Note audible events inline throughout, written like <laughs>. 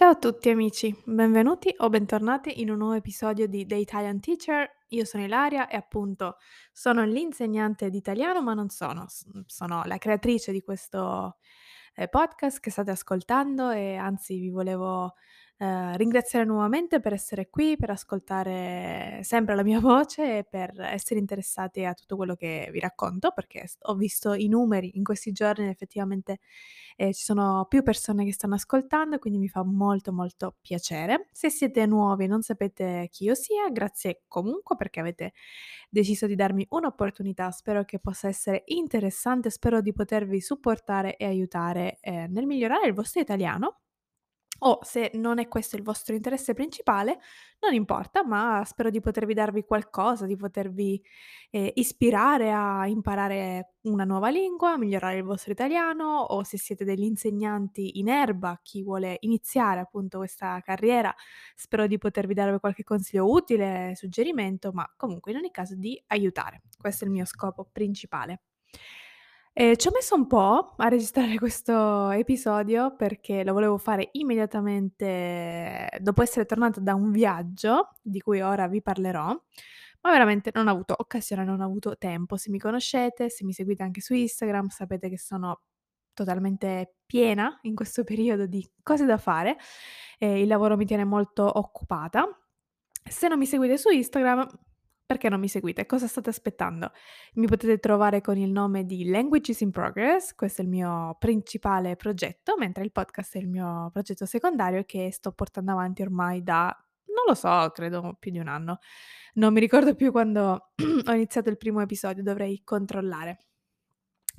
Ciao a tutti amici, benvenuti o bentornati in un nuovo episodio di The Italian Teacher. Io sono Ilaria e appunto sono l'insegnante di italiano, ma non sono, sono la creatrice di questo eh, podcast che state ascoltando e anzi vi volevo eh, ringraziare nuovamente per essere qui, per ascoltare sempre la mia <laughs> voce e per essere interessati a tutto quello che vi racconto, perché ho visto i numeri in questi giorni effettivamente eh, ci sono più persone che stanno ascoltando, quindi mi fa molto molto piacere. Se siete nuovi e non sapete chi io sia, grazie comunque perché avete deciso di darmi un'opportunità. Spero che possa essere interessante, spero di potervi supportare e aiutare eh, nel migliorare il vostro italiano o se non è questo il vostro interesse principale, non importa, ma spero di potervi darvi qualcosa, di potervi, ehm, ispirare a imparare una nuova lingua, migliorare il vostro italiano o se siete degli insegnanti in erba, chi vuole iniziare appunto questa carriera, spero di potervi dare qualche consiglio utile, suggerimento, ma comunque in ogni caso di aiutare. Questo è il mio scopo principale. Ehm, ci ho messo un po' a registrare questo episodio perché lo volevo fare immediatamente dopo essere tornata da un viaggio, di cui ora vi parlerò, ma veramente non ho avuto occasione, non ho avuto tempo. Se mi conoscete, se mi seguite anche su Instagram, sapete che sono totalmente piena in questo periodo di cose da fare e il lavoro mi tiene molto occupata. Se non mi seguite su Instagram, perché non mi seguite? Cosa state aspettando? Mi potete trovare con il nome di Languages in Progress, questo è il mio principale progetto, mentre il podcast è il mio progetto secondario che sto portando avanti ormai da, non lo so, credo più di un anno. Non mi ricordo più quando <clears throat> ho iniziato il primo episodio, dovrei controllare.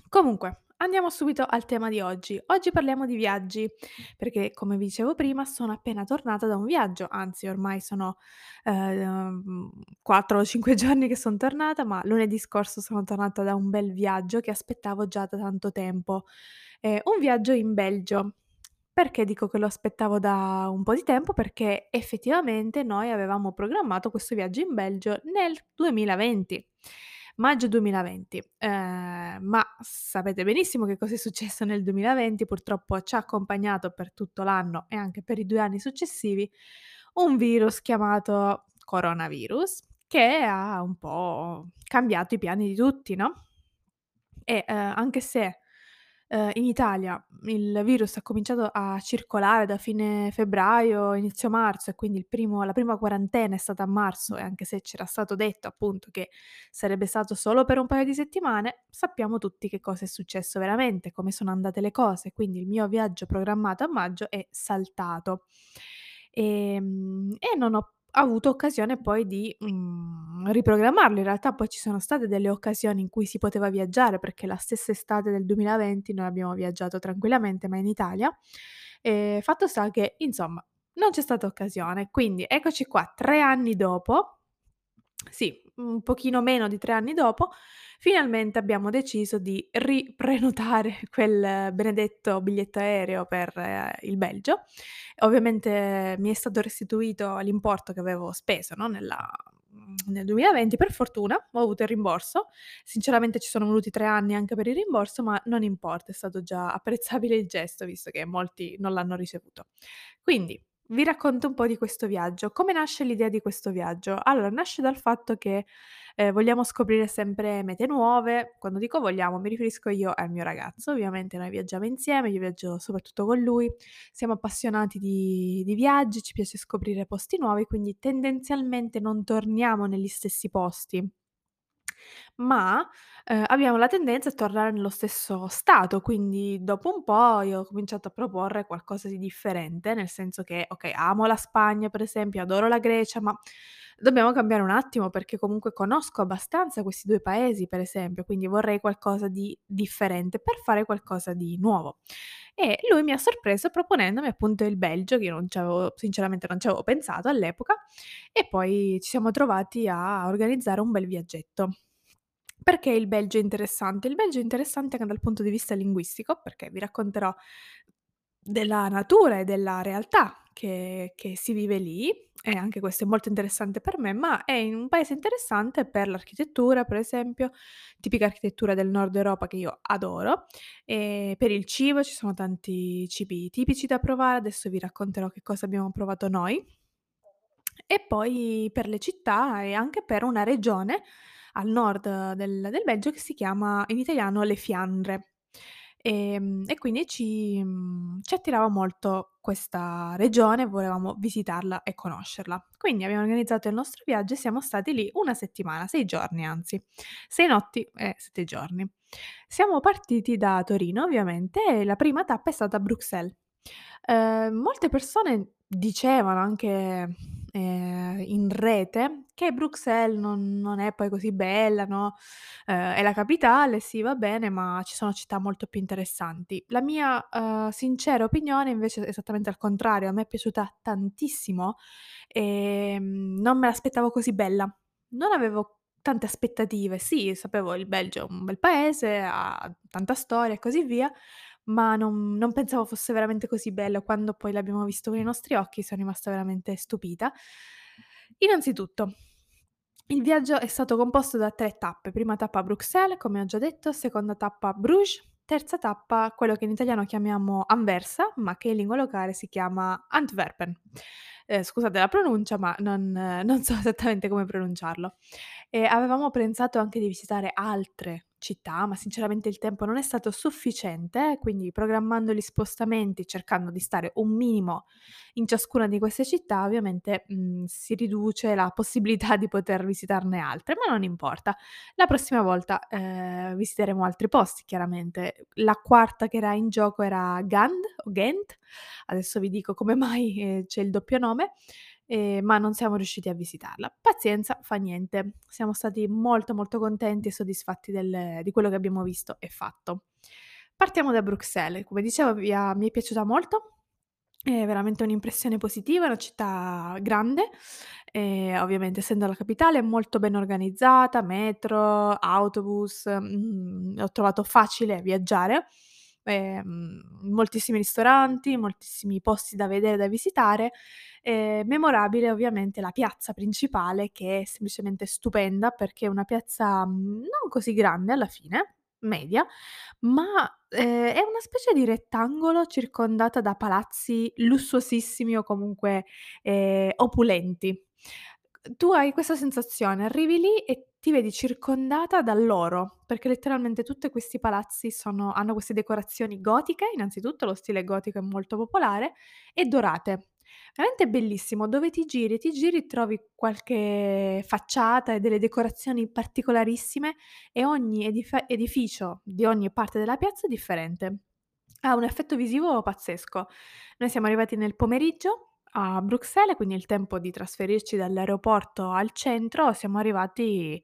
Comunque, andiamo subito al tema di oggi. Oggi parliamo di viaggi, perché come vi dicevo prima sono appena tornata da un viaggio, anzi ormai sono, ehm, 4 o 5 <laughs> giorni che son tornata, ma lunedì scorso sono tornata da un bel viaggio che aspettavo già da tanto tempo. Ehm, un viaggio in Belgio. Perché dico che lo aspettavo da un po' di tempo? Perché effettivamente noi avevamo programmato questo viaggio in Belgio nel 2020, maggio 2020. Ehm, ma sapete benissimo che cosa è successo nel 2020, purtroppo ci ha accompagnato per tutto l'anno e anche per i 2 anni successivi un virus chiamato coronavirus, che ha un po' cambiato i piani di tutti, no, e, ehm, anche se Ehm, in Italia il virus ha cominciato a circolare da fine febbraio, inizio marzo e quindi primo la prima quarantena è stata a marzo e anche se c'era stato detto appunto che sarebbe stato solo per un paio di settimane, sappiamo tutti che cosa è successo veramente, come sono andate le cose, quindi il mio viaggio programmato a maggio è saltato. Ehm, e non ho avuto occasione poi di, mhmm, riprogrammarlo. In realtà poi ci sono state delle occasioni in cui si poteva viaggiare, perché la stessa estate del 2020 noi abbiamo viaggiato tranquillamente, ma in Italia. Ehm, fatto sta che, insomma, non c'è stata occasione. Quindi eccoci qua 3 anni dopo sì, un pochino meno di 3 anni dopo, finalmente abbiamo deciso di riprenotare <laughs> quel benedetto biglietto aereo per eh, il Belgio. Ovviamente mi è stato restituito l'importo che avevo speso, no, nella mhmm, nel 2020, per fortuna ho avuto il rimborso. Sinceramente ci sono voluti 3 anni anche per il rimborso, ma non importa, è stato già apprezzabile il gesto, visto che molti non l'hanno ricevuto. Quindi vi racconto un po' di questo viaggio. Come nasce l'idea di questo viaggio? Allora, nasce dal fatto che, ehm, vogliamo scoprire sempre mete nuove. Quando dico vogliamo, mi riferisco io al mio ragazzo. Ovviamente noi viaggiamo insieme, io viaggio soprattutto con lui. Siamo appassionati di di viaggi, ci piace scoprire posti nuovi, quindi tendenzialmente non torniamo negli stessi posti ma, ehm, abbiamo la tendenza a tornare nello stesso stato, quindi dopo un po' io ho cominciato a proporre qualcosa di differente, nel senso che, okay, amo la Spagna per esempio, adoro la Grecia, ma dobbiamo cambiare un attimo perché comunque conosco abbastanza questi 2 paesi per esempio, quindi vorrei qualcosa di differente per fare qualcosa di nuovo. E lui mi ha sorpreso proponendomi appunto il Belgio, che io non ci avevo sinceramente non ci avevo pensato all'epoca, e poi ci siamo trovati a organizzare un bel viaggetto. Perché il Belgio è interessante? Il Belgio è interessante anche dal punto di vista linguistico, perché vi racconterò della natura e della realtà che che si vive lì, e anche questo è molto interessante per me, ma è un paese interessante per l'architettura, per esempio, tipica architettura del Nord Europa che io adoro, e per il cibo ci sono tanti cibi tipici da provare, adesso vi racconterò che cosa abbiamo provato noi. E poi per le città e anche per una regione al nord del del Belgio che si chiama in italiano Le Fiandre. Ehm, e quindi ci mhmm, ci attirava molto questa regione, volevamo visitarla e conoscerla. Quindi abbiamo organizzato il nostro viaggio e siamo stati lì 1 settimana, 6 giorni anzi, 6 notti e 7 giorni. Siamo partiti da Torino ovviamente e la prima tappa è stata Bruxelles. Ehm, molte persone dicevano anche, ehm, in rete che Bruxelles non non è poi così bella, no, ehm, è la capitale, sì va bene, ma ci sono città molto più interessanti. La mia, uhm, sincera opinione invece è esattamente al contrario, a me è piaciuta tantissimo, ehm, non me l'aspettavo così bella. Non avevo tante aspettative. Sì, sapevo il Belgio è un bel paese, ha tanta storia e così via, ma non non pensavo fosse veramente così bello. Quando poi l'abbiamo visto con i nostri occhi sono rimasta veramente stupita. Innanzitutto, il viaggio è stato composto da 3 tappe: prima tappa Bruxelles, come ho già detto, seconda tappa Bruges, terza tappa quello che in italiano chiamiamo Anversa, ma che in lingua locale si chiama Antwerpen. Ehm, scusate la pronuncia, ma non non so esattamente come pronunciarlo. E avevamo pensato anche di visitare altre città, ma sinceramente il tempo non è stato sufficiente, quindi programmando gli spostamenti, cercando di stare un minimo in ciascuna di queste città, ovviamente, mhmm, si riduce la possibilità di poter visitarne altre, ma non importa. La prossima volta, ehm, visiteremo altri posti chiaramente. La quarta che era in gioco era Gand o Ghent, adesso vi dico come mai, ehm, c'è il doppio nome, ehm, ma non siamo riusciti a visitarla. Pazienza, fa niente. Siamo stati molto, molto contenti e soddisfatti del di quello che abbiamo visto e fatto. Partiamo da Bruxelles. Come dicevo mi è piaciuta molto, è veramente un'impressione positiva, è una città grande, ehm, ovviamente essendo la capitale è molto ben organizzata, metro, autobus, mhmm, ho trovato facile viaggiare, ehm, moltissimi ristoranti, moltissimi posti da vedere, da visitare, ehm, memorabile ovviamente la piazza principale che è semplicemente stupenda perché è una piazza, mhmm, non così grande alla fine, media, ma, ehm, è una specie di rettangolo circondata da palazzi lussuosissimi o comunque, ehm, opulenti. Tu hai questa sensazione, arrivi lì e ti vedi circondata dall'oro, perché letteralmente tutti questi palazzi sono hanno queste decorazioni gotiche, innanzitutto lo stile gotico è molto popolare, e dorate. Veramente bellissimo, dove ti giri, ti giri trovi qualche facciata e delle decorazioni particolarissime e ogni edife edificio di ogni parte della piazza è differente. Ha un effetto visivo pazzesco. Noi siamo arrivati nel pomeriggio a Bruxelles, quindi il tempo di trasferirci dall'aeroporto al centro, siamo arrivati,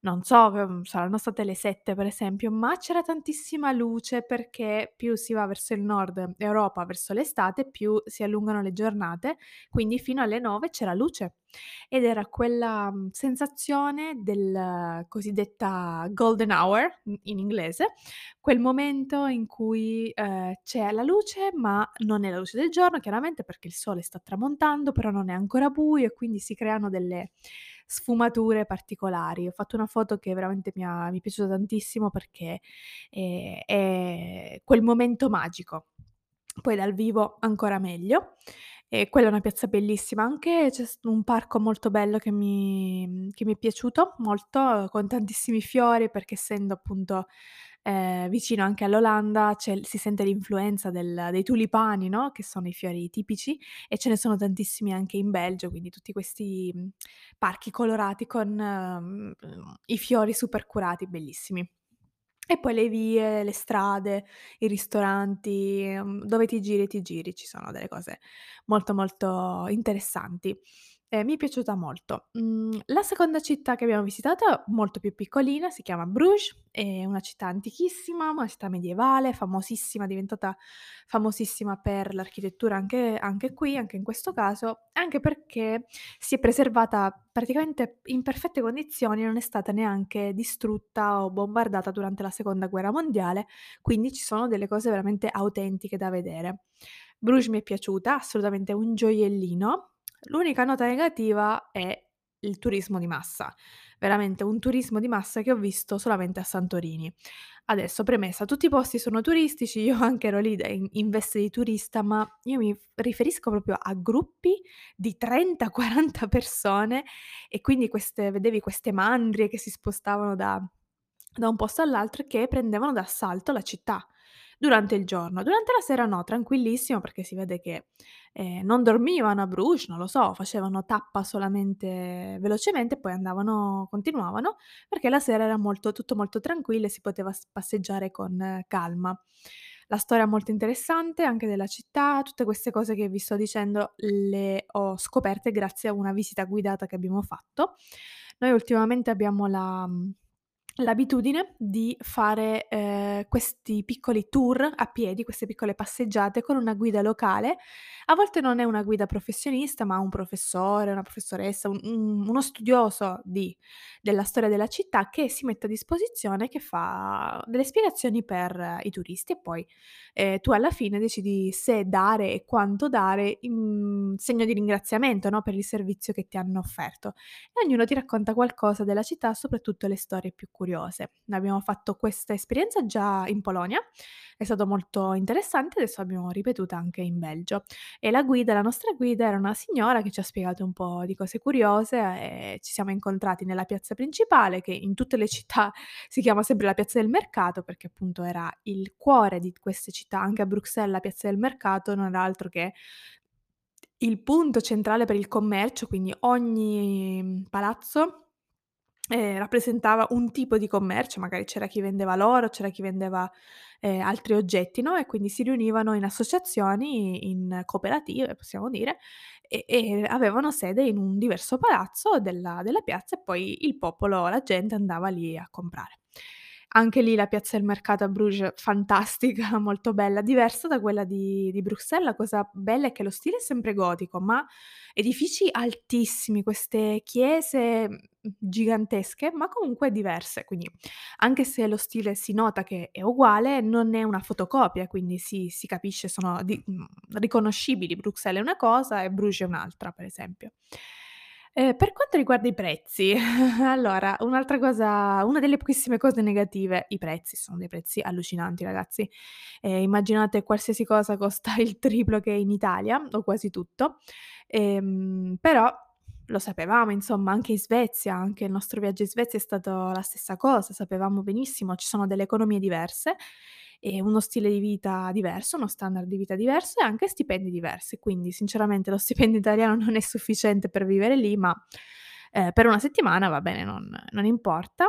non so, uhm, saranno state le 7 per esempio, ma c'era tantissima luce perché più si va verso il nord Europa, verso l'estate, più si allungano le giornate, quindi fino alle 9 c'era luce. Ed era quella, mhmm, sensazione del cosiddetta golden hour, in inglese, quel momento in cui, ehm, c'è la luce, ma non è la luce del giorno chiaramente perché il sole sta tramontando, però non è ancora buio e quindi si creano delle sfumature particolari. Ho fatto una foto che veramente mi ha mi è piaciuta tantissimo perché, ehm, è quel momento magico. Poi dal vivo ancora meglio. E quella è una piazza bellissima. Anche c'è un parco molto bello che mi che mi è piaciuto molto, con tantissimi fiori perché essendo appunto, ehm, vicino anche all'Olanda si sente l'influenza del dei tulipani, no, che sono i fiori tipici, e ce ne sono tantissimi anche in Belgio, quindi tutti questi, mhmm, parchi colorati con, mhmm, i fiori super curati, bellissimi. E poi le vie, le strade, i ristoranti, mhmm, dove ti giri ti giri ci sono delle cose molto, molto interessanti. E mi è piaciuta molto. Mhmm, la seconda città che abbiamo visitato, molto più piccolina, si chiama Bruges, è una città antichissima, una città medievale, famosissima, diventata famosissima per l'architettura anche anche qui, anche in questo caso, anche perché si è preservata praticamente in perfette condizioni, non è stata neanche distrutta o bombardata durante la seconda guerra mondiale, quindi ci sono delle cose veramente autentiche da vedere. Bruges mi è piaciuta, assolutamente un gioiellino, L'unica nota negativa è il turismo di massa. Veramente un turismo di massa che ho visto solamente a Santorini. Adesso premessa, tutti i posti sono turistici, <laughs> io anche ero lì in in veste di turista, ma io mi riferisco proprio a gruppi di 30, 40 <laughs> persone e quindi queste vedevi queste mandrie che si spostavano da da un posto all'altro e che prendevano d'assalto la città durante il giorno. Durante la sera no, tranquillissimo perché si vede che, ehm, non dormivano a Bruges, non lo so, facevano tappa solamente velocemente e poi andavano continuavano, perché la sera era molto tutto molto tranquillo e si poteva passeggiare con eh, calma. La storia molto interessante anche della città, tutte queste cose che vi sto dicendo le ho scoperte grazie a una visita guidata che abbiamo fatto. Noi ultimamente abbiamo la l'abitudine di fare, ehm, questi piccoli tour a piedi, queste piccole passeggiate con una guida locale. A volte non è una guida professionista, ma un professore, una professoressa, un un uno studioso di della storia della città che si mette a disposizione, che fa delle spiegazioni per eh, i turisti e poi, ehm, tu alla fine decidi se dare e quanto dare in segno di ringraziamento, no, per il servizio che ti hanno offerto e ognuno ti racconta qualcosa della città, soprattutto le storie più curiose. Noi abbiamo fatto questa esperienza già in Polonia, è stato molto interessante, adesso l'abbiamo ripetuta anche in Belgio. E la guida la nostra guida era una signora che ci ha spiegato un po' di cose curiose e ci siamo incontrati nella piazza principale, che in tutte le città <laughs> si chiama sempre la piazza del mercato, perché appunto era il cuore di queste città. Anche a Bruxelles la piazza del mercato non era altro che il punto centrale per il commercio, quindi ogni, palazzo, ehm, rappresentava un tipo di commercio, magari c'era chi vendeva l'oro, c'era chi vendeva, ehm, altri oggetti, no, e quindi si riunivano in associazioni, in cooperative possiamo dire, e e avevano sede in un diverso palazzo della della piazza e poi il popolo, la gente andava lì a comprare. Anche lì la piazza del mercato a Bruges fantastica, <laughs> molto bella, diversa da quella di di Bruxelles. La cosa bella è che lo stile è sempre gotico, ma edifici altissimi, queste chiese, gigantesche, ma comunque diverse. Quindi anche se lo stile si nota che è uguale, non è una fotocopia, quindi si si capisce, sono di mhmm, riconoscibili. Bruxelles è una cosa e Bruges è un'altra, per esempio. Ehm, per quanto riguarda i prezzi, <laughs> allora un'altra cosa una delle pochissime cose negative, i prezzi, sono dei prezzi allucinanti ragazzi. Ehm, immaginate qualsiasi cosa costa il triplo che in Italia, o quasi tutto, ehm, però lo sapevamo insomma anche in Svezia, anche il nostro viaggio in Svezia è stato la stessa cosa, sapevamo benissimo, ci sono delle economie diverse e uno stile di vita diverso, uno standard di vita diverso e anche stipendi diversi. Quindi sinceramente lo <laughs> stipendio italiano non è sufficiente per vivere lì, ma, ehm, per una settimana va bene, non non importa.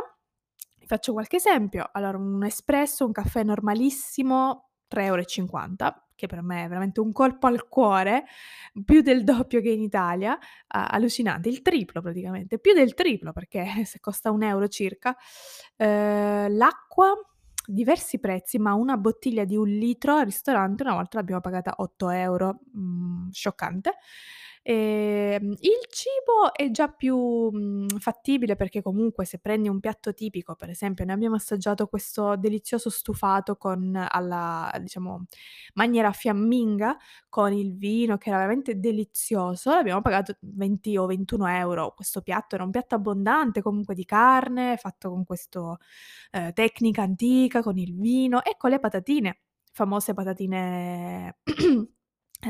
Vi faccio qualche esempio: allora un espresso, un caffè normalissimo, 3,50 €, che per me è veramente un colpo al cuore, più del doppio che in Italia, a allucinante, il triplo praticamente, più del triplo perché <laughs> se costa 1 € circa. Ehm, l'acqua Diversi prezzi, ma una bottiglia di 1 litro al ristorante una volta l'abbiamo pagata 8 €, mhmm, scioccante. Ehm, il cibo è già più, mhmm, fattibile perché comunque se prendi un piatto tipico, per esempio noi abbiamo assaggiato questo delizioso stufato con alla diciamo maniera fiamminga, con il vino che era veramente delizioso, l'abbiamo pagato 20 o 21 €. Questo piatto era un piatto abbondante, comunque di carne, fatto con questo ehm, tecnica antica, con il vino e con le patatine, famose patatine <clears throat>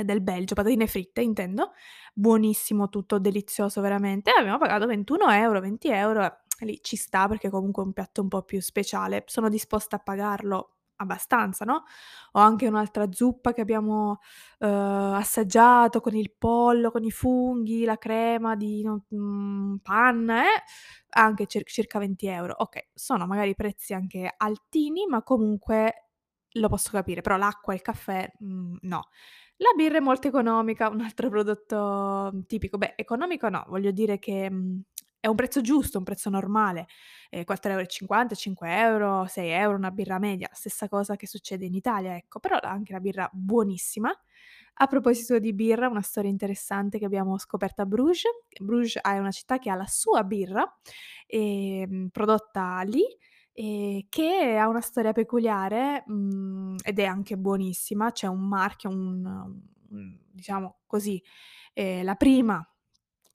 del Belgio, patatine fritte intendo, buonissimo tutto, delizioso veramente, abbiamo pagato 21 €, 20 €, e lì ci sta perché comunque è un piatto un po' più speciale. Sono disposta a pagarlo abbastanza, no, o anche un'altra zuppa che abbiamo, uhm, assaggiato con il pollo, con i funghi, la crema di no mhmm, panna, eh, anche cir circa 20 €. Okay, sono magari prezzi anche altini, ma comunque lo posso capire, però l'acqua e il caffè, mhmm, no. La birra è molto economica, un altro prodotto tipico. Beh, economico no, voglio dire che, mhmm, è un prezzo giusto, un prezzo normale, ehm, 4,50 €, 5 €, 6 € una birra media, stessa cosa che succede in Italia, ecco, però anche la birra buonissima. A proposito di birra, una storia interessante che abbiamo scoperto a Bruges. Bruges è una città che ha la sua birra, ehm, prodotta lì Ehm, che ha una storia peculiare, mhmm, ed è anche buonissima. C'è un marchio, un diciamo così, ehm, la prima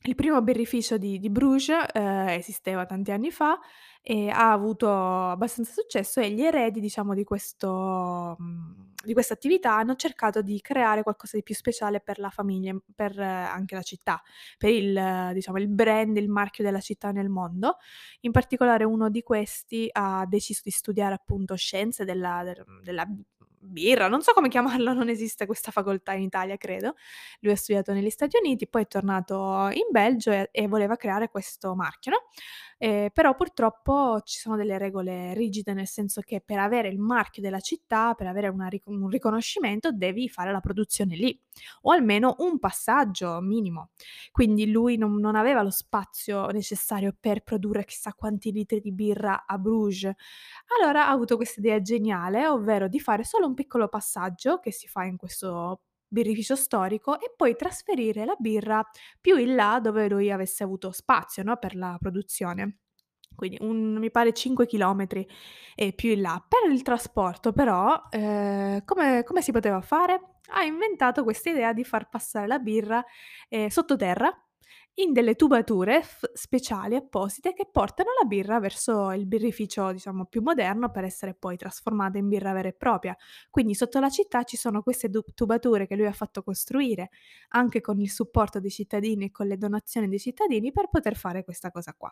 il primo birrificio di di Bruges, ehm, esisteva tanti anni fa e ha avuto abbastanza successo e gli eredi, diciamo, di questo mhmm, di questa attività hanno cercato di creare qualcosa di più speciale per la famiglia, per eh, anche la città, per il diciamo, il brand, il marchio della città nel mondo. In particolare uno di questi ha deciso di studiare appunto scienze della del della birra, non so come chiamarlo, non esiste questa facoltà in Italia credo. Lui ha studiato negli Stati Uniti, poi è tornato in Belgio e e voleva creare questo marchio, no, ehm, però purtroppo ci sono delle regole rigide, nel senso che per avere il marchio della città, per avere una un riconoscimento devi fare la produzione lì, o almeno un passaggio minimo. Quindi lui non non aveva lo spazio necessario per produrre chissà quanti litri di birra a Bruges. Allora ha avuto questa idea geniale, ovvero di fare solo un piccolo passaggio che si fa in questo birrificio storico e poi trasferire la birra più in là dove lui avesse avuto spazio, no, per la produzione. Quindi un mi pare 5 chilometri, ehm, più in là. Per il trasporto però, ehm, come come si poteva fare? Ha inventato questa idea di far passare la birra, ehm, sottoterra in delle tubature f speciali apposite che portano la birra verso il birrificio, diciamo, più moderno per essere poi trasformata in birra vera e propria. Quindi sotto la città ci sono queste du tubature che lui ha fatto costruire, anche con il supporto dei cittadini e con le donazioni dei cittadini per poter fare questa cosa qua.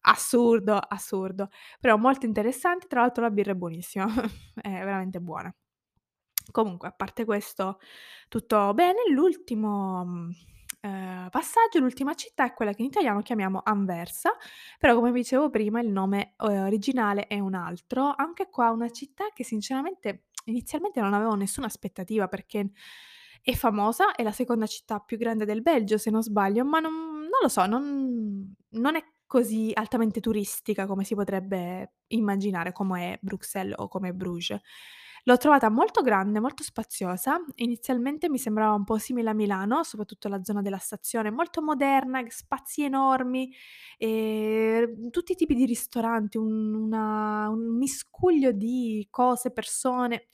Assurdo, assurdo, però molto interessante, tra l'altro la birra è buonissima, <laughs> è veramente buona. Comunque, a parte questo, tutto bene. L'ultimo, ehm, passaggio, l'ultima città è quella che in italiano chiamiamo Anversa, però come vi dicevo prima il nome, uhm, originale è un altro. Anche qua una città che sinceramente inizialmente non avevo nessuna aspettativa perché è famosa, è la seconda città più grande del Belgio se non sbaglio, ma non non lo so, non non è così altamente turistica come si potrebbe immaginare, come è Bruxelles o come Bruges. L'ho trovata molto grande, molto spaziosa. Inizialmente mi sembrava un po' simile a Milano, soprattutto la zona della stazione, molto moderna, spazi enormi, ehm, tutti i tipi di ristoranti, un una un miscuglio di cose, persone,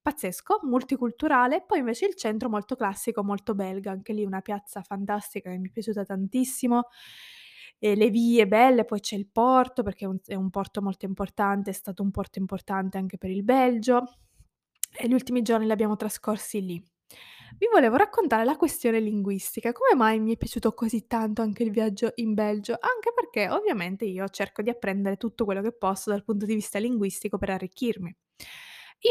pazzesco, multiculturale. Poi invece il centro molto classico, molto belga, anche lì una piazza fantastica che mi è piaciuta tantissimo, e le vie belle, poi c'è il porto perché è un è un porto molto importante, è stato un porto importante anche per il Belgio e gli ultimi giorni li abbiamo trascorsi lì. Vi volevo raccontare la questione linguistica. Come mai mi è piaciuto così tanto anche il viaggio in Belgio? Anche perché ovviamente io cerco di apprendere tutto quello che posso dal punto di vista linguistico per arricchirmi.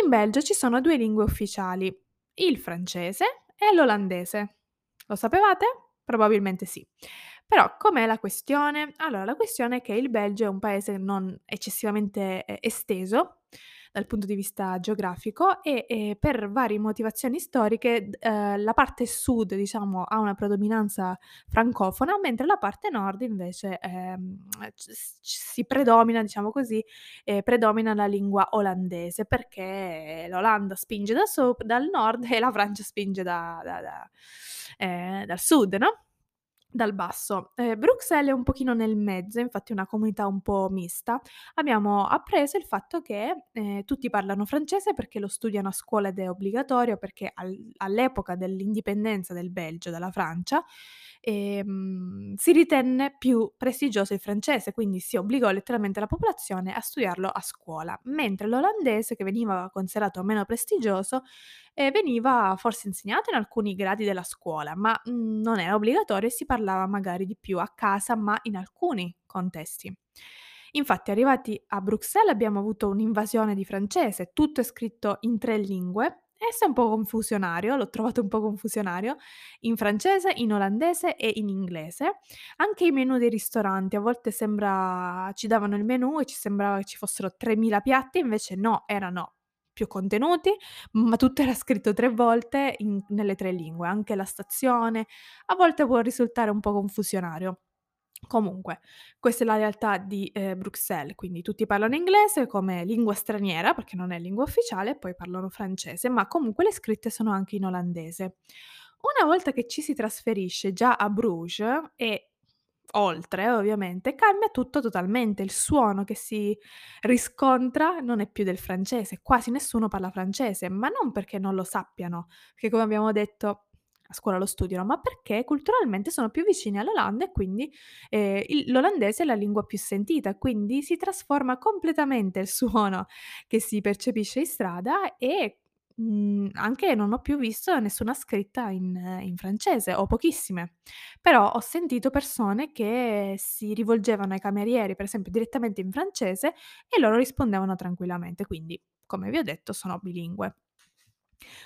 In Belgio ci sono 2 lingue ufficiali, il francese e l'olandese. Lo sapevate? Probabilmente sì. Però com'è la questione? Allora, la questione è che il Belgio è un paese non eccessivamente, ehm, esteso dal punto di vista geografico e, ehm, per varie motivazioni storiche d ehm, la parte sud, diciamo, ha una predominanza francofona, mentre la parte nord invece, c si predomina, diciamo così, ehm, predomina la lingua olandese, perché l'Olanda spinge da sop dal nord e la Francia spinge da da da ehm, dal sud, no? Dal basso. Ehm, Bruxelles è un pochino nel mezzo, infatti è una comunità un po' mista. Abbiamo appreso il fatto che, ehm, tutti parlano francese perché lo studiano a scuola ed è obbligatorio, perché al all'epoca dell'indipendenza del Belgio dalla Francia, ehm, si ritenne più prestigioso il francese, quindi si obbligò letteralmente la popolazione a studiarlo a scuola, mentre l'olandese, che veniva considerato meno prestigioso, ehm, veniva forse insegnato in alcuni gradi della scuola, ma, mhmm, non era obbligatorio e si parlava magari di più a casa, ma in alcuni contesti. Infatti arrivati a Bruxelles abbiamo avuto un'invasione di francese, tutto è scritto in 3 lingue, e se è un po' confusionario, l'ho trovato un po' confusionario, in francese, in olandese e in inglese. Anche i menù dei ristoranti, a volte sembra ci davano il menù e ci sembrava che ci fossero 3000 piatti, invece no, erano più contenuti, ma tutto era scritto 3 volte in nelle 3 lingue, anche la stazione, a volte può risultare un po' confusionario. Comunque, questa è la realtà di, ehm, Bruxelles, quindi tutti parlano inglese come lingua straniera, perché non è lingua ufficiale, poi parlano francese, ma comunque le scritte sono anche in olandese. Una volta che ci si trasferisce già a Bruges e oltre ovviamente, cambia tutto totalmente. Il suono che si riscontra non è più del francese, quasi nessuno parla francese, ma non perché non lo sappiano, perché come abbiamo detto a scuola lo studiano, ma perché culturalmente sono più vicini all'Olanda e quindi, ehm, il l'olandese è la lingua più sentita, quindi si trasforma completamente il suono che si percepisce in strada e, mhmm, anche non ho più visto nessuna scritta in in francese, o pochissime. Però ho sentito persone che si rivolgevano ai camerieri, per esempio, direttamente in francese e loro rispondevano tranquillamente, quindi, come vi ho detto, sono bilingue.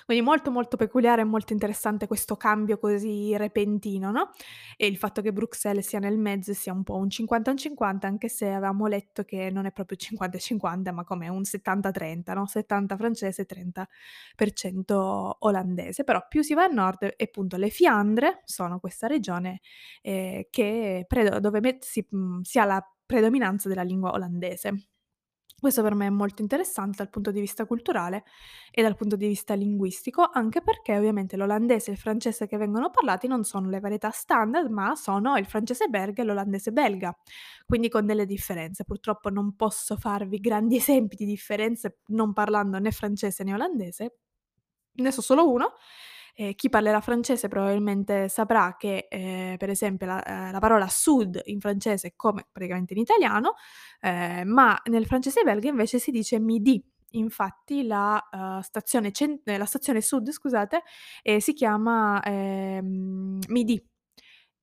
Quindi molto, molto peculiare e molto interessante questo cambio così repentino, no, e il fatto che Bruxelles sia nel mezzo sia un po' un 50 e un 50, anche se avevamo letto che non è proprio 50 e 50, ma come un 70-30, no, 70 francese e 30% olandese. Però più si va a nord e appunto le Fiandre sono questa regione, ehm, che dove si mhmm, si ha la predominanza della lingua olandese. Questo per me è molto interessante dal punto di vista culturale e dal punto di vista linguistico, anche perché ovviamente l'olandese e il francese che vengono parlati non sono le varietà standard, ma sono il francese belga e l'olandese belga, quindi con delle differenze. Purtroppo non posso farvi grandi <laughs> esempi di differenze non parlando né francese né olandese, ne so solo uno. Ehm, chi parlerà francese probabilmente saprà che, ehm, per esempio la ehm, la parola sud in francese è come praticamente in italiano, ehm, ma nel francese belga invece si dice midi. Infatti la, uhm, stazione cen ehm, la stazione sud scusate, si chiama, ehm, midi.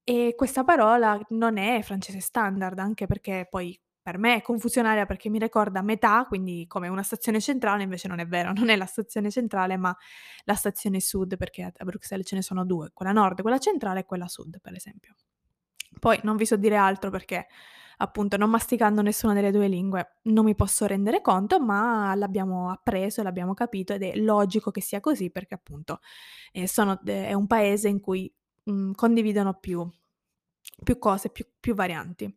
E questa parola non è francese standard, anche perché poi per me è confusionaria perché mi ricorda metà, quindi come una stazione centrale, invece non è vero, non è la stazione centrale, ma la stazione sud, perché a Bruxelles ce ne sono 2, quella nord, quella centrale e quella sud, per esempio. Poi non vi so dire altro perché, appunto, non masticando nessuna delle 2 lingue non mi posso rendere conto, ma l'abbiamo appreso e l'abbiamo capito ed è logico che sia così perché appunto, ehm, sono de è un paese in cui, mhmm, condividono più più cose, più più varianti.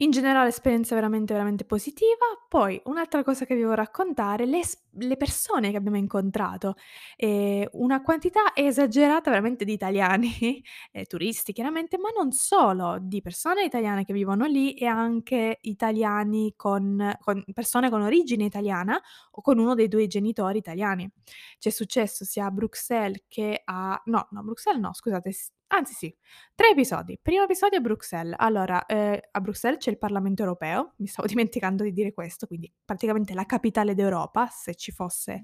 In generale esperienza veramente, veramente positiva. Poi un'altra cosa che vi devo raccontare, le le persone che abbiamo incontrato, ehm, una quantità esagerata veramente di italiani, <laughs> e turisti chiaramente, ma non solo, di persone italiane che vivono lì e anche italiani con con persone con origine italiana o con uno dei 2 genitori italiani. C'è successo sia a Bruxelles che a no, no Bruxelles no scusate, anzi sì, 3 episodi. Primo episodio a Bruxelles. Allora, ehm, a Bruxelles c'è il Parlamento europeo, mi stavo <laughs> dimenticando di dire questo, quindi praticamente la capitale d'Europa, se ci fosse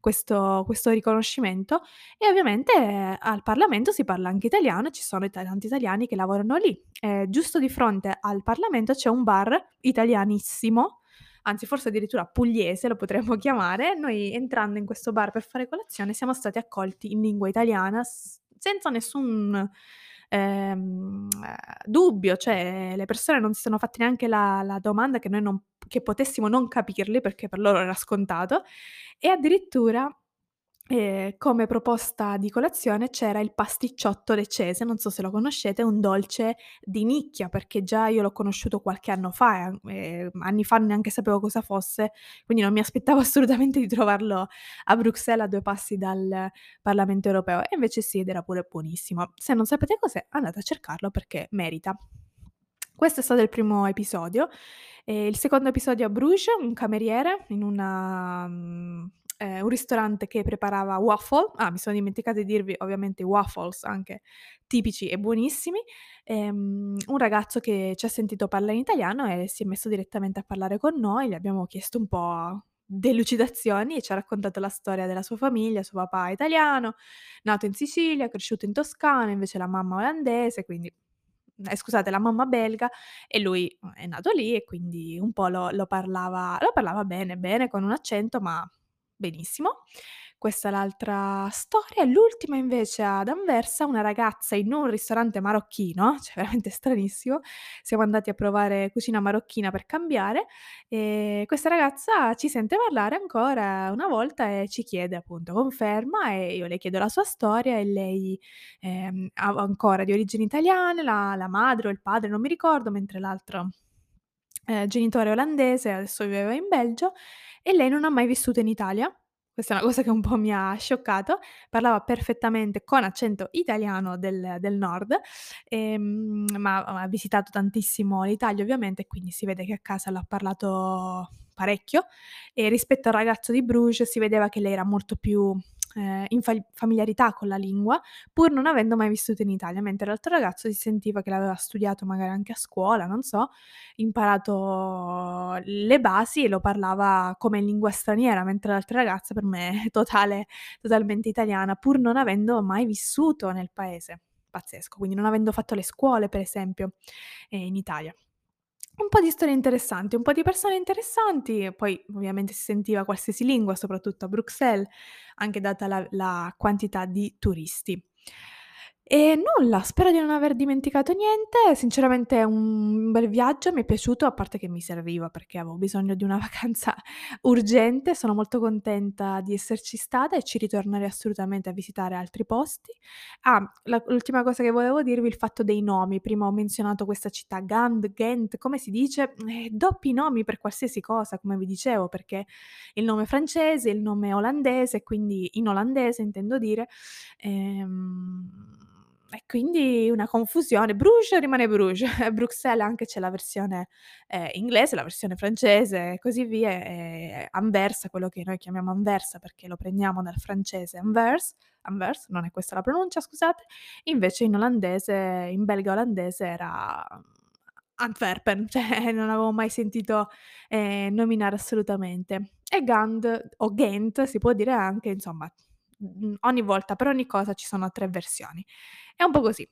questo questo riconoscimento, e ovviamente eh, al Parlamento si parla anche italiano ci sono ita tanti italiani che lavorano lì. Ehm, giusto di fronte al Parlamento c'è un bar italianissimo, anzi forse addirittura pugliese lo potremmo <laughs> chiamare. Noi entrando in questo bar per fare colazione siamo stati accolti in lingua italiana senza nessun, ehm, dubbio, cioè le persone non si sono fatte neanche la la domanda che noi non che potessimo non capirli, perché per loro era scontato, e addirittura Ehm, come proposta di colazione c'era il pasticciotto leccese, non so se lo conoscete, un dolce di nicchia, perché già io l'ho conosciuto qualche anno fa, e ehm, anni fa neanche sapevo cosa fosse, quindi non mi aspettavo <laughs> assolutamente di trovarlo a Bruxelles, a 2 passi dal Parlamento europeo, e invece sì, ed era pure buonissimo. Se non sapete cos'è, andate a cercarlo perché merita. Questo è stato il primo episodio. Ehm, il secondo episodio a Bruges, un cameriere in una ehm, un ristorante che preparava waffle. Ah, mi sono dimenticata di dirvi ovviamente waffles anche tipici e buonissimi. Ehm, un ragazzo che ci ha sentito parlare in italiano e si è messo direttamente a parlare con noi, gli abbiamo chiesto un po' delucidazioni e ci ha raccontato la storia della sua famiglia, suo papà è italiano, nato in Sicilia, cresciuto in Toscana, invece la mamma olandese, quindi eh, scusate, la mamma belga e lui, uhm, è nato lì e quindi un po' lo lo parlava lo parlava bene, bene, con un accento, ma benissimo. Questa è l'altra storia. L'ultima invece ad Anversa, una ragazza in un ristorante marocchino, <laughs> cioè veramente stranissimo, siamo andati a provare cucina marocchina per cambiare, e questa ragazza ci sente parlare ancora una volta e ci chiede appunto conferma e io le chiedo la sua storia e lei, ha ancora di origini italiane, la la madre o il padre, non mi ricordo, mentre l'altro, ehm, genitore olandese, adesso viveva in Belgio e lei non ha mai vissuto in Italia. Questa è una cosa che un po' mi ha scioccato. Parlava perfettamente con accento italiano del del nord, ehm, ma ha visitato tantissimo l'Italia ovviamente e quindi si vede che a casa l'ha parlato parecchio e rispetto al ragazzo di Bruges si vedeva che lei era molto più ehm, infal familiarità con la lingua, pur non avendo mai vissuto in Italia, mentre l'altro ragazzo si sentiva che l'aveva studiato magari anche a scuola, non so, imparato le basi e lo parlava come in lingua straniera, mentre l'altra ragazza per me è totale totalmente italiana, pur non avendo mai vissuto nel paese. Pazzesco, quindi non avendo fatto le scuole per esempio, ehm, in Italia. Un po' di storie interessanti, un po' di persone interessanti poi ovviamente si sentiva qualsiasi lingua, soprattutto a Bruxelles, anche data la la quantità di turisti. E nulla, spero di non aver dimenticato niente. Sinceramente un bel viaggio, mi è piaciuto, a parte che mi serviva perché avevo bisogno di una <laughs> vacanza urgente. Sono molto contenta di esserci stata e ci ritornerei assolutamente a visitare altri posti. Ah, la l'ultima cosa che volevo dirvi, il fatto dei nomi. Prima ho menzionato questa città Gand, Ghent, come si dice? Eh, doppi nomi per qualsiasi cosa, come vi dicevo, perché il nome è francese, il nome è olandese, quindi in olandese intendo dire, ehm, e quindi una confusione. Bruges rimane Bruges, <laughs> Bruxelles anche c'è la versione, ehm, inglese, la versione francese e così via, e Anversa, quello che noi chiamiamo Anversa perché lo prendiamo dal francese Anvers Anvers, non è questa la pronuncia scusate, invece in olandese in belga olandese era Antwerpen, <laughs> cioè non avevo mai sentito, ehm, nominare assolutamente. E Gand o Ghent si può dire anche, insomma, ogni volta per ogni cosa ci sono 3 versioni. È un po' così.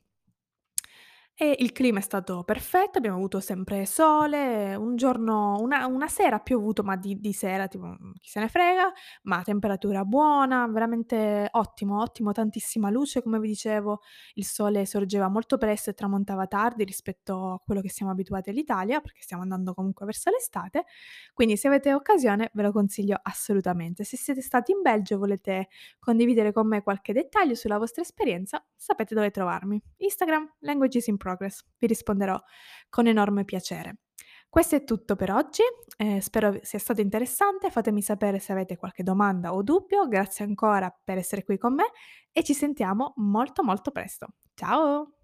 E il clima è stato perfetto, abbiamo avuto sempre sole, un giorno una una sera piovuto, ma di di sera tipo, mhmm, chi se ne frega, ma temperatura buona, veramente ottimo, ottimo, tantissima luce come vi dicevo, il sole sorgeva molto presto e tramontava tardi rispetto a quello che siamo abituati all'Italia, perché stiamo andando comunque verso l'estate, quindi se avete occasione ve lo consiglio assolutamente. Se siete stati in Belgio e volete condividere con me qualche dettaglio sulla vostra esperienza, sapete dove trovarmi. Instagram, Languages in Progress. Vi risponderò con enorme piacere. Questo è tutto per oggi, ehm, spero sia stato interessante, fatemi sapere se avete qualche domanda o dubbio, grazie ancora per essere qui con me e ci sentiamo molto, molto presto. Ciao!